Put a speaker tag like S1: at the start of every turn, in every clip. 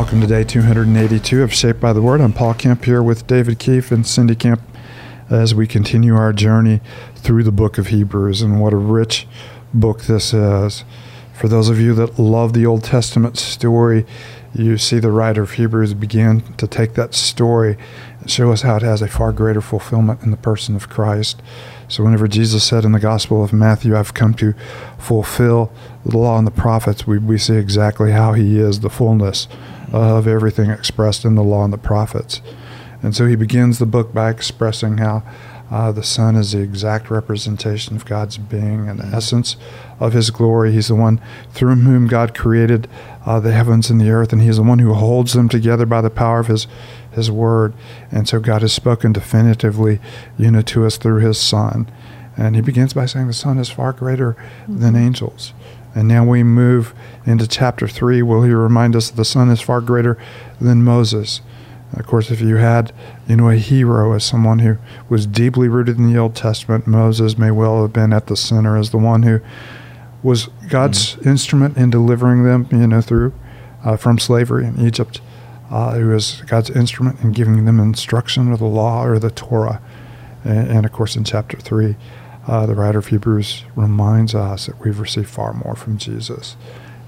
S1: Welcome to day 282 of Shaped by the Word. I'm Paul Kemp here with David Keefe and Cindy Kemp as we continue our journey through the book of Hebrews. And what a rich book this is. For those of you that love the Old Testament story, you see the writer of Hebrews begin to take that story show us how it has a far greater fulfillment in the person of Christ. So, whenever Jesus said in the Gospel of Matthew, I've come to fulfill the law and the prophets, we, we see exactly how he is the fullness of everything expressed in the law and the prophets. And so he begins the book by expressing how uh, the Son is the exact representation of God's being and the essence of His glory. He's the one through whom God created uh, the heavens and the earth, and He's the one who holds them together by the power of His His Word. And so God has spoken definitively, you know, to us through His Son. And He begins by saying the Son is far greater than angels. And now we move into chapter 3, where he remind us that the Son is far greater than Moses. Of course, if you had, you know, a hero as someone who was deeply rooted in the Old Testament, Moses may well have been at the center as the one who was God's mm-hmm. instrument in delivering them, you know, through uh, from slavery in Egypt. Uh, who was God's instrument in giving them instruction of the law or the Torah. And, and of course, in chapter three, uh, the writer of Hebrews reminds us that we've received far more from Jesus.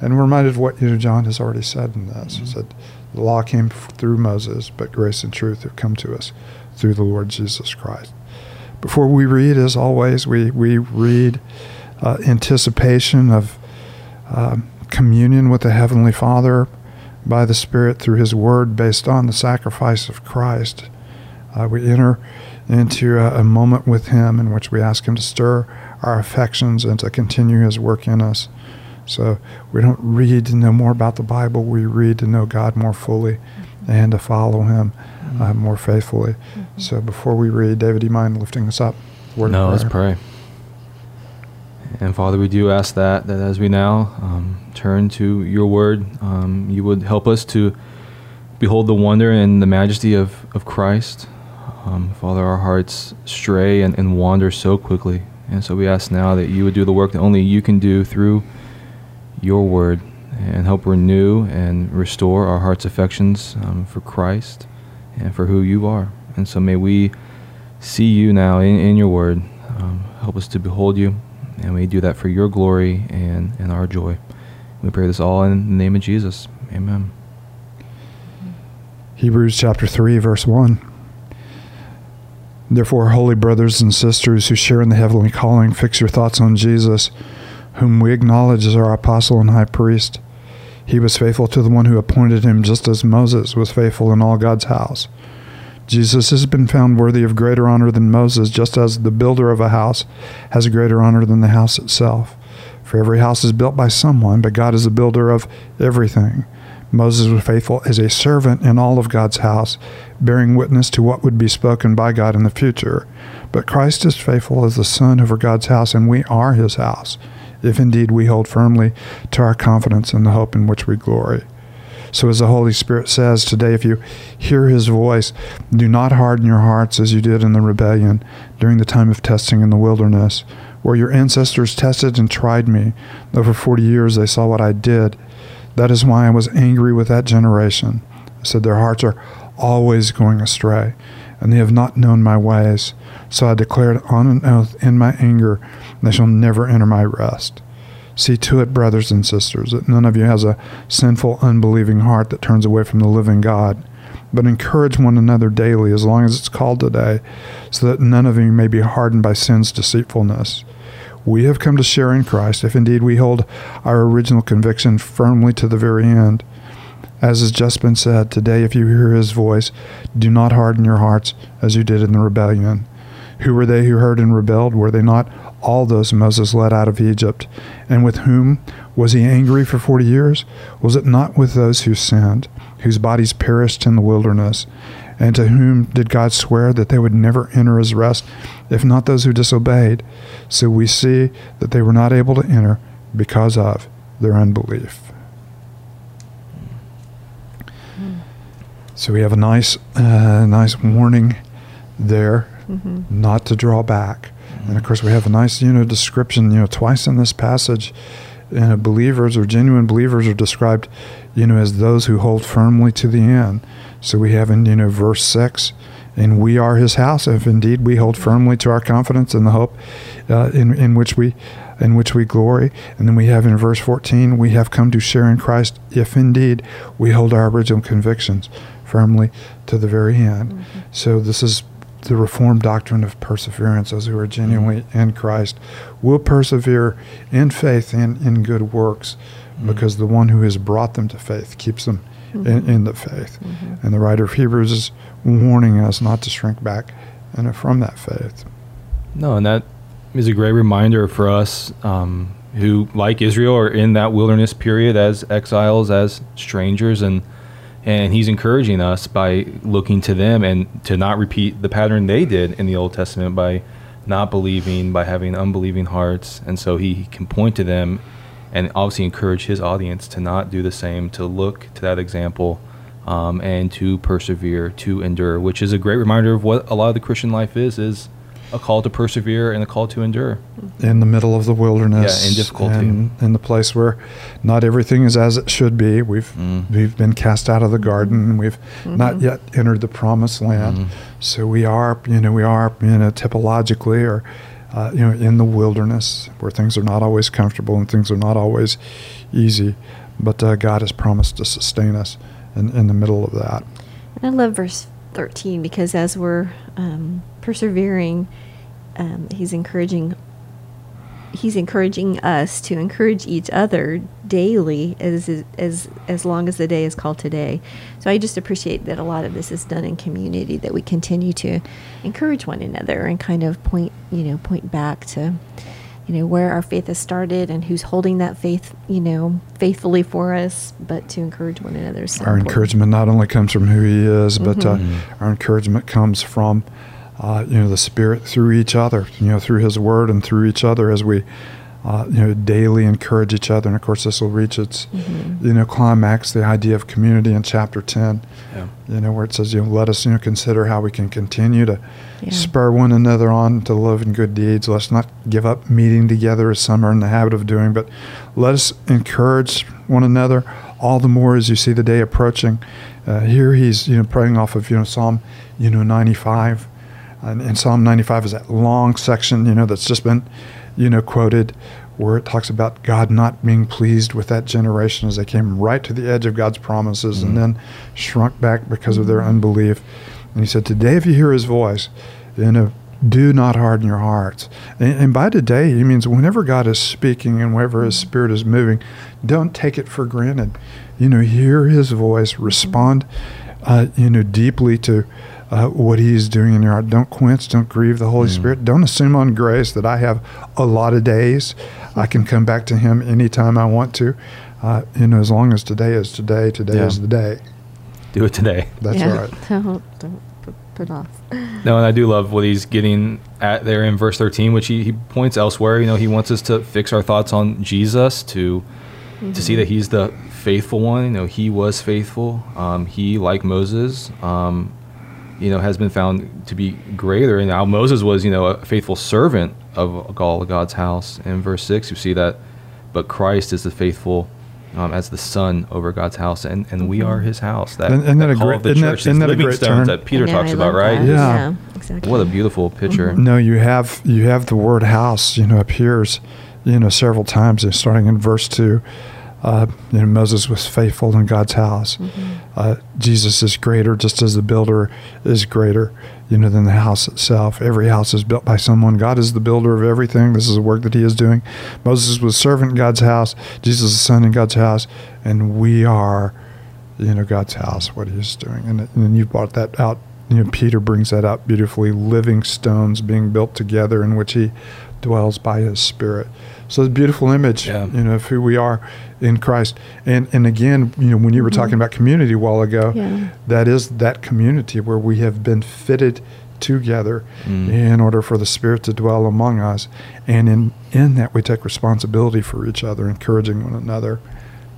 S1: And we're reminded of what you know, John has already said in this. Mm-hmm. He said, The law came through Moses, but grace and truth have come to us through the Lord Jesus Christ. Before we read, as always, we, we read uh, anticipation of uh, communion with the Heavenly Father by the Spirit through His Word based on the sacrifice of Christ. Uh, we enter into a, a, moment with Him in which we ask Him to stir our affections and to continue His work in us. So we don't read to know more about the Bible, we read to know God more fully and to follow Him uh, more faithfully. Mm-hmm. So before we read, David, do you mind lifting us up?
S2: Word no, let's pray. And Father, we do ask that, that as we now um, turn to your word, um, you would help us to behold the wonder and the majesty of, of Christ. Um, Father, our hearts stray and, and wander so quickly. And so we ask now that you would do the work that only you can do through your word and help renew and restore our heart's affections um, for Christ and for who you are. And so may we see you now in, in your word. Um, help us to behold you. And we do that for your glory and, and our joy. We pray this all in the name of Jesus. Amen.
S1: Hebrews chapter 3, verse 1. Therefore, holy brothers and sisters who share in the heavenly calling, fix your thoughts on Jesus, whom we acknowledge as our apostle and high priest. He was faithful to the one who appointed him, just as Moses was faithful in all God's house. Jesus has been found worthy of greater honor than Moses, just as the builder of a house has greater honor than the house itself. For every house is built by someone, but God is the builder of everything. Moses was faithful as a servant in all of God's house, bearing witness to what would be spoken by God in the future. But Christ is faithful as the Son over God's house, and we are his house, if indeed we hold firmly to our confidence in the hope in which we glory. So, as the Holy Spirit says today, if you hear his voice, do not harden your hearts as you did in the rebellion during the time of testing in the wilderness, where your ancestors tested and tried me. Over 40 years they saw what I did that is why I was angry with that generation. I said, Their hearts are always going astray, and they have not known my ways. So I declared on an oath in my anger, They shall never enter my rest. See to it, brothers and sisters, that none of you has a sinful, unbelieving heart that turns away from the living God. But encourage one another daily, as long as it's called today, so that none of you may be hardened by sin's deceitfulness we have come to share in Christ if indeed we hold our original conviction firmly to the very end. As has just been said, today if you hear his voice, do not harden your hearts as you did in the rebellion. Who were they who heard and rebelled? Were they not all those Moses led out of Egypt? And with whom was he angry for forty years? Was it not with those who sinned, whose bodies perished in the wilderness? And to whom did God swear that they would never enter his rest, if not those who disobeyed? So we see that they were not able to enter because of their unbelief. So we have a nice, uh, nice warning there, mm-hmm. not to draw back. And of course, we have a nice, you know, description. You know, twice in this passage, you know, believers or genuine believers are described, you know, as those who hold firmly to the end. So we have in, you know, verse 6, and we are his house if indeed we hold firmly to our confidence and the hope uh, in, in which we in which we glory and then we have in verse 14 we have come to share in christ if indeed we hold our original convictions firmly to the very end mm-hmm. so this is the reformed doctrine of perseverance those who are genuinely mm-hmm. in christ will persevere in faith and in good works mm-hmm. because the one who has brought them to faith keeps them in, mm-hmm. in, the faith mm-hmm. and the writer of hebrews is warning us not to shrink back and from that faith.
S2: No, and that is a great reminder for us um, who, like Israel, are in that wilderness period as exiles, as strangers, and and he's encouraging us by looking to them and to not repeat the pattern they did in the Old Testament by not believing, by having unbelieving hearts, and so he can point to them and obviously encourage his audience to not do the same, to look to that example um, and to persevere, to endure, which is a great reminder of what a lot of the Christian life is, is a call to persevere and a call to endure.
S1: In the middle of the wilderness.
S2: Yeah, in difficulty.
S1: And in the place where not everything is as it should be. We've mm. we've been cast out of the garden. We've mm-hmm. not yet entered the promised land. Mm. So we are, you know, we are, you know, typologically or, uh, you know, in the wilderness where things are not always comfortable and things are not always easy. But uh, God has promised to sustain us in, in the middle of that.
S3: And I love verse 13 because as we're um, persevering, um, he's encouraging he's encouraging us to encourage each other daily as as as long as the day is called today. So I just appreciate that a lot of this is done in community that we continue to encourage one another and kind of point, you know, point back to you know where our faith has started and who's holding that faith you know faithfully for us but to encourage one another
S1: so our important. encouragement not only comes from who he is but uh, mm-hmm. uh, our encouragement comes from uh, you know the spirit through each other you know through his word and through each other as we uh, you know, daily encourage each other. And of course, this will reach its, mm-hmm. you know, climax, the idea of community in chapter 10, yeah. you know, where it says, you know, let us, you know, consider how we can continue to yeah. spur one another on to love and good deeds. Let's not give up meeting together as some are in the habit of doing, but let us encourage one another all the more as you see the day approaching. Uh, here he's, you know, praying off of, you know, Psalm, you know, 95. And, and Psalm 95 is that long section, you know, that's just been, you know, quoted where it talks about God not being pleased with that generation as they came right to the edge of God's promises mm-hmm. and then shrunk back because of their mm-hmm. unbelief. And he said, Today, if you hear his voice, you know, do not harden your hearts. And, and, by today, he means whenever God is speaking and whenever his mm-hmm. spirit is moving, don't take it for granted. You know, hear his voice, respond, uh, you know, deeply to uh, what He's doing in your heart. Don't quench, don't grieve the Holy mm. Spirit. Don't assume on grace that I have a lot of days. I can come back to Him anytime I want to. Uh, you know, as long as today is today, today yeah. is the day.
S2: Do it today.
S1: That's yeah. right.
S3: don't, don't put off.
S2: No, and I do love what he's getting at there in verse 13, which he, he points elsewhere. You know, he wants us to fix our thoughts on Jesus, to mm-hmm. to see that he's the faithful one. You know, he was faithful. Um, he, like Moses, um, you know, has been found to be greater. And now Moses was, you know, a faithful servant of all God's house. In verse six, you see that, but Christ is the faithful. Um, as the son over God's house, and, and we are His house. That,
S1: and, and that, that call great, of the church, that, living stones
S2: turn? that Peter talks about, right?
S1: Yeah. yeah.
S3: exactly.
S2: What a beautiful picture.
S1: Mm-hmm. No, you have you have the word house. You know, appears, you know, several times. Starting in verse two, uh, you know, Moses was faithful in God's house. Mm-hmm. Uh, Jesus is greater, just as the builder is greater, you know, than the house itself. Every house is built by someone. God is the builder of everything. This is the work that He is doing. Moses was servant in God's house. Jesus is son in God's house, and we are, you know, God's house. What He is doing, and, and you brought that out. You know, Peter brings that out beautifully. Living stones being built together, in which He dwells by His Spirit. So it's a beautiful image, yeah. you know, of who we are in Christ. And and again, you know, when you were mm-hmm. talking about community a while ago, yeah. that is that community where we have been fitted together mm. in order for the Spirit to dwell among us. And in in that we take responsibility for each other, encouraging one another.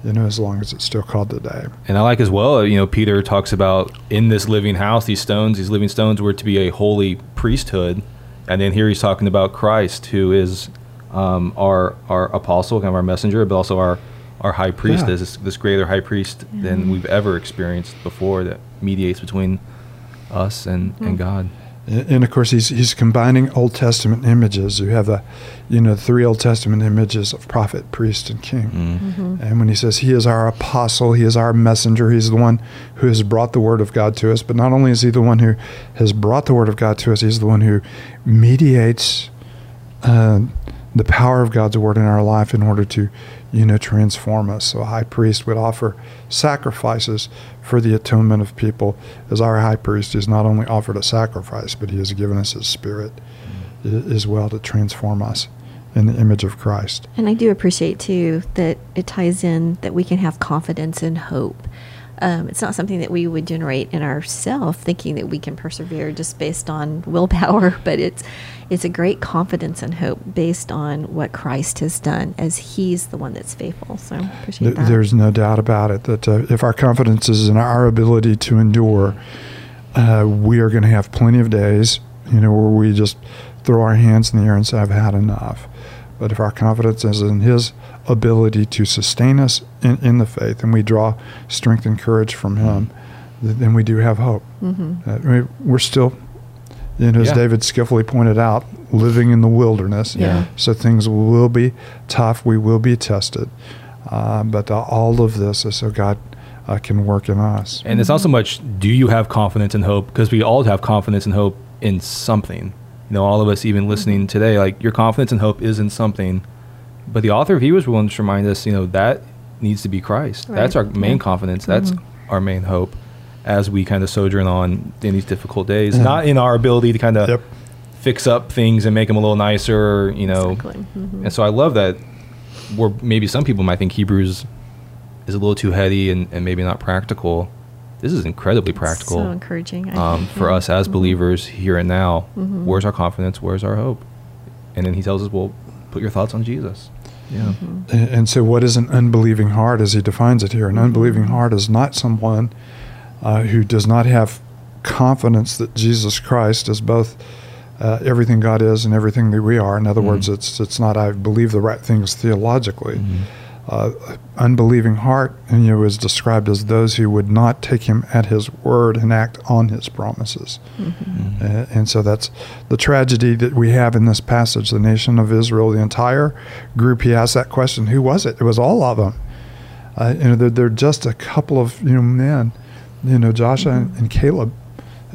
S1: You know, as long as it's still called today.
S2: And I like as well, you know, Peter talks about in this living house, these stones, these living stones were to be a holy priesthood. And then here he's talking about Christ, who is um, our our apostle, kind of our messenger, but also our our high priest
S1: Yeah.
S2: this, this greater high priest than we've ever experienced before that mediates between us and,
S3: Mm.
S2: and God.
S1: And and of course, he's he's combining Old Testament images. You have the, you know, three Old Testament images of prophet, priest, and king.
S2: Mm.
S1: And when he says he is our apostle, he is our messenger, he's the one who has brought the word of God to us. But not only is he the one who has brought the word of God to us, he's the one who mediates uh, the power of God's word in our life in order to, you know, transform us. So a high priest would offer sacrifices for the atonement of people. As our high priest has not only offered a sacrifice, but he has given us his spirit i- as well to transform us in the image of Christ.
S3: And I do appreciate too that it ties in that we can have confidence and hope. Um, it's not something that we would generate in ourselves, thinking that we can persevere just based on willpower, but it's it's a great confidence and hope based on what Christ has done, as He's the one that's faithful. So appreciate
S1: Th-
S3: that.
S1: There's no doubt about it that uh, if our confidence is in our ability to endure, uh, we are going to have plenty of days, you know, where we just throw our hands in the air and say, "I've had enough." But if our confidence is in His ability to sustain us in, in the faith, and we draw strength and courage from Him, then we do have hope.
S3: hmm
S1: Uh, we- we're still, you know, as
S2: Yeah.
S1: David skillfully pointed out, living in the wilderness.
S3: Yeah.
S1: So things will be tough. We will be tested. Uh, but uh, all of this is so God uh, can work in us.
S2: And it's not so much do you have confidence and hope because we all have confidence and hope in something. You know, all of us even listening today, like your confidence and hope is in something. But the author of Hebrews wants to remind us, you know, that needs to be Christ. That's our main
S3: Yeah.
S2: confidence. That's
S3: Mhm.
S2: our main hope as we kind of sojourn on in these difficult days.
S1: Yeah.
S2: Not in our ability to kind of
S1: Yep.
S2: fix up things and make them a little nicer, you know.
S3: Exactly. Mhm.
S2: And so I love that where maybe some people might think Hebrews is a little too heady and, and maybe not practical. This is incredibly practical
S3: So encouraging.
S2: Um, for
S3: yeah.
S2: us as
S3: Mhm.
S2: believers here and now.
S3: Mhm.
S2: Where's our confidence? Where's our hope? And then he tells us, well, put your thoughts on Jesus. Yeah.
S3: Mhm.
S1: And, and so, what is an unbelieving heart as he defines it here? An unbelieving heart is not someone uh, who does not have confidence that Jesus Christ is both. Uh, everything God is and everything that we are. In other
S2: Mhm.
S1: words, it's it's not I believe the right things theologically.
S2: Mhm.
S1: Uh, unbelieving heart, and you know, is described as those who would not take him at his word and act on his promises.
S3: Mhm.
S2: Mhm.
S1: Uh, and so that's the tragedy that we have in this passage. The nation of Israel, the entire group, he asked that question: Who was it? It was all of them. Uh, you know, they're, they're just a couple of you know men, you know, Joshua and, and Caleb,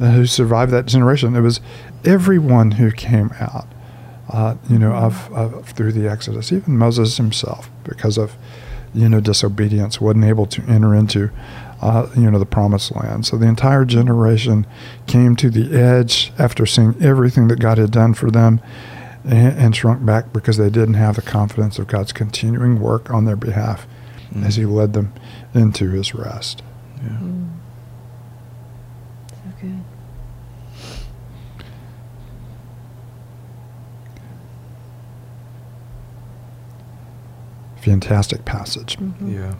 S1: uh, who survived that generation. It was everyone who came out uh, you know, of, of through the Exodus. Even Moses himself, because of you know disobedience, wasn't able to enter into uh, you know the promised land. So the entire generation came to the edge after seeing everything that God had done for them. And, and shrunk back because they didn't have the confidence of God's continuing work on their behalf
S2: Mhm.
S1: as He led them into His rest.
S2: Yeah.
S3: Mm. So good.
S1: Fantastic passage.
S3: Mhm.
S2: Yeah.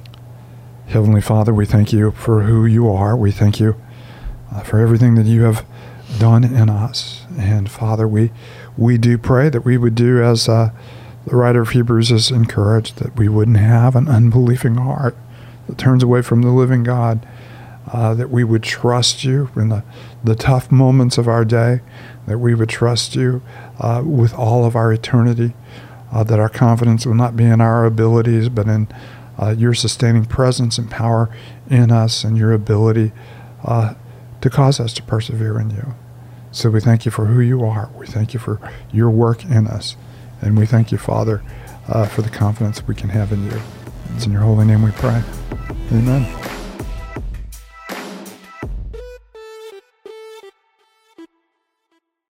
S1: Heavenly Father, we thank you for who you are. We thank you uh, for everything that you have done in us. And Father, we we do pray that we would do as uh, the writer of Hebrews is encouraged, that we wouldn't have an unbelieving heart that turns away from the living God, uh, that we would trust you in the, the tough moments of our day, that we would trust you uh, with all of our eternity, uh, that our confidence will not be in our abilities, but in uh, your sustaining presence and power in us and your ability uh, to cause us to persevere in you. So we thank you for who you are. We thank you for your work in us. And we thank you, Father, uh, for the confidence we can have in you. It's in your holy name we pray. Amen.